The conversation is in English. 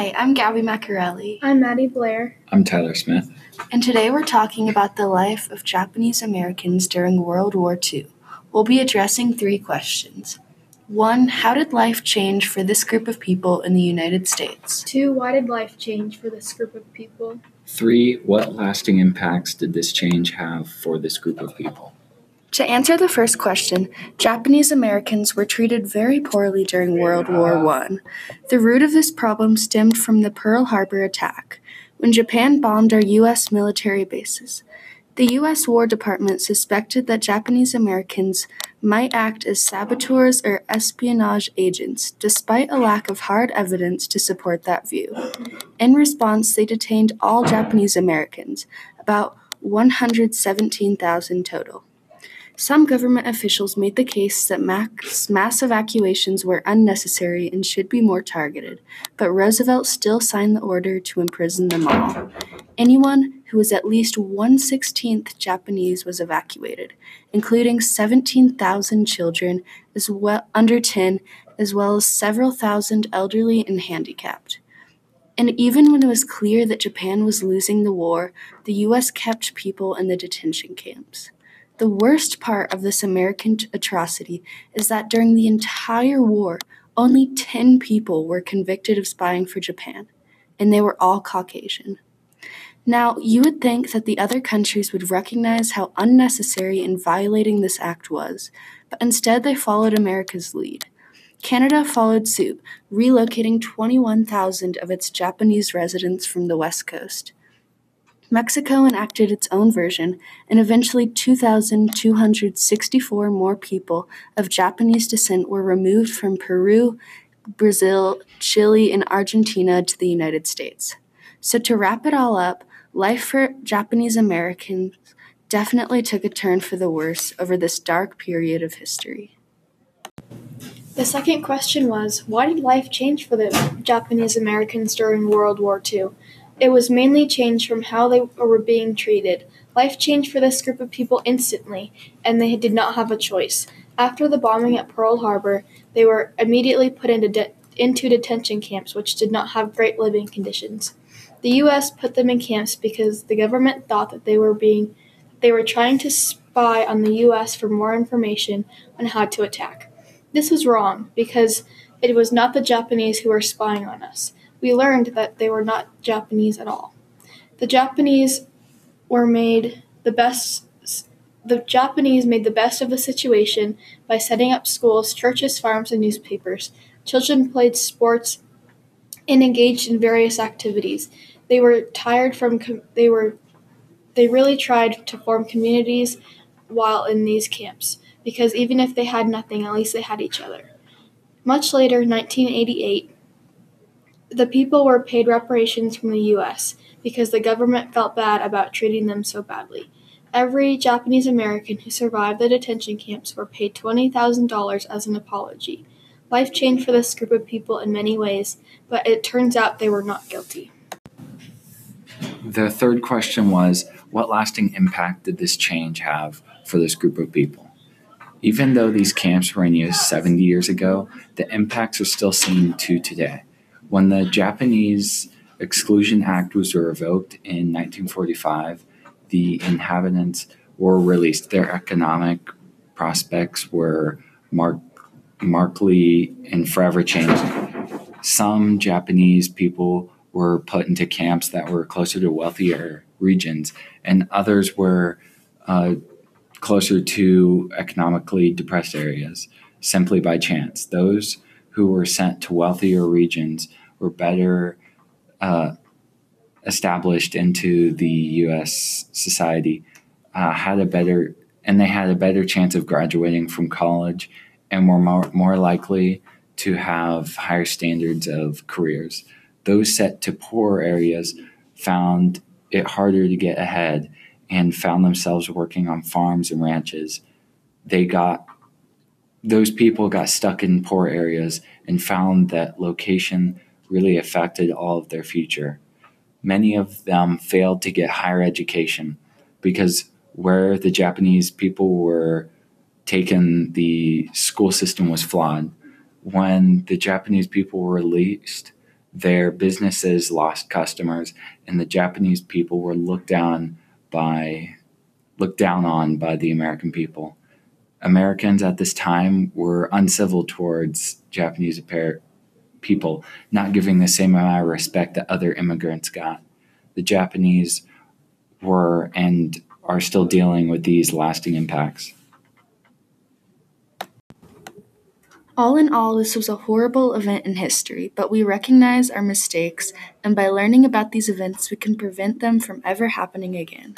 Hi, I'm Gabby Macarelli. I'm Maddie Blair. I'm Tyler Smith. And today we're talking about the life of Japanese Americans during World War II. We'll be addressing three questions. One, how did life change for this group of people in the United States? Two, why did life change for this group of people? Three, what lasting impacts did this change have for this group of people? To answer the first question, Japanese Americans were treated very poorly during World War I. The root of this problem stemmed from the Pearl Harbor attack, when Japan bombed our U.S. military bases. The U.S. War Department suspected that Japanese Americans might act as saboteurs or espionage agents, despite a lack of hard evidence to support that view. In response, they detained all Japanese Americans, about 117,000 total. Some government officials made the case that mass, mass evacuations were unnecessary and should be more targeted, but Roosevelt still signed the order to imprison them all. Anyone who was at least one sixteenth Japanese was evacuated, including 17,000 children as well under 10, as well as several thousand elderly and handicapped. And even when it was clear that Japan was losing the war, the US kept people in the detention camps. The worst part of this American atrocity is that during the entire war, only 10 people were convicted of spying for Japan, and they were all Caucasian. Now, you would think that the other countries would recognize how unnecessary and violating this act was, but instead they followed America's lead. Canada followed suit, relocating 21,000 of its Japanese residents from the West Coast. Mexico enacted its own version, and eventually 2,264 more people of Japanese descent were removed from Peru, Brazil, Chile, and Argentina to the United States. So, to wrap it all up, life for Japanese Americans definitely took a turn for the worse over this dark period of history. The second question was why did life change for the Japanese Americans during World War II? It was mainly changed from how they were being treated. Life changed for this group of people instantly, and they did not have a choice. After the bombing at Pearl Harbor, they were immediately put into, de- into detention camps, which did not have great living conditions. The U.S. put them in camps because the government thought that they were being they were trying to spy on the U.S. for more information on how to attack. This was wrong because it was not the Japanese who were spying on us we learned that they were not Japanese at all. The Japanese were made the best the Japanese made the best of the situation by setting up schools, churches, farms, and newspapers. Children played sports and engaged in various activities. They were tired from com- they were they really tried to form communities while in these camps because even if they had nothing, at least they had each other. Much later, 1988, the people were paid reparations from the U.S. because the government felt bad about treating them so badly. Every Japanese American who survived the detention camps were paid $20,000 as an apology. Life changed for this group of people in many ways, but it turns out they were not guilty. The third question was What lasting impact did this change have for this group of people? Even though these camps were in use 70 years ago, the impacts are still seen to today. When the Japanese Exclusion Act was revoked in 1945, the inhabitants were released. Their economic prospects were mark- markedly and forever changed. Some Japanese people were put into camps that were closer to wealthier regions, and others were uh, closer to economically depressed areas simply by chance. Those who were sent to wealthier regions were better uh, established into the U.S. society, uh, had a better and they had a better chance of graduating from college, and were more, more likely to have higher standards of careers. Those set to poor areas found it harder to get ahead and found themselves working on farms and ranches. They got those people got stuck in poor areas and found that location really affected all of their future. Many of them failed to get higher education because where the Japanese people were taken, the school system was flawed. When the Japanese people were released, Their businesses lost customers, and the Japanese people were looked down by looked down on by the American people. Americans at this time were uncivil towards Japanese people, not giving the same amount of respect that other immigrants got. The Japanese were and are still dealing with these lasting impacts. All in all, this was a horrible event in history, but we recognize our mistakes, and by learning about these events, we can prevent them from ever happening again.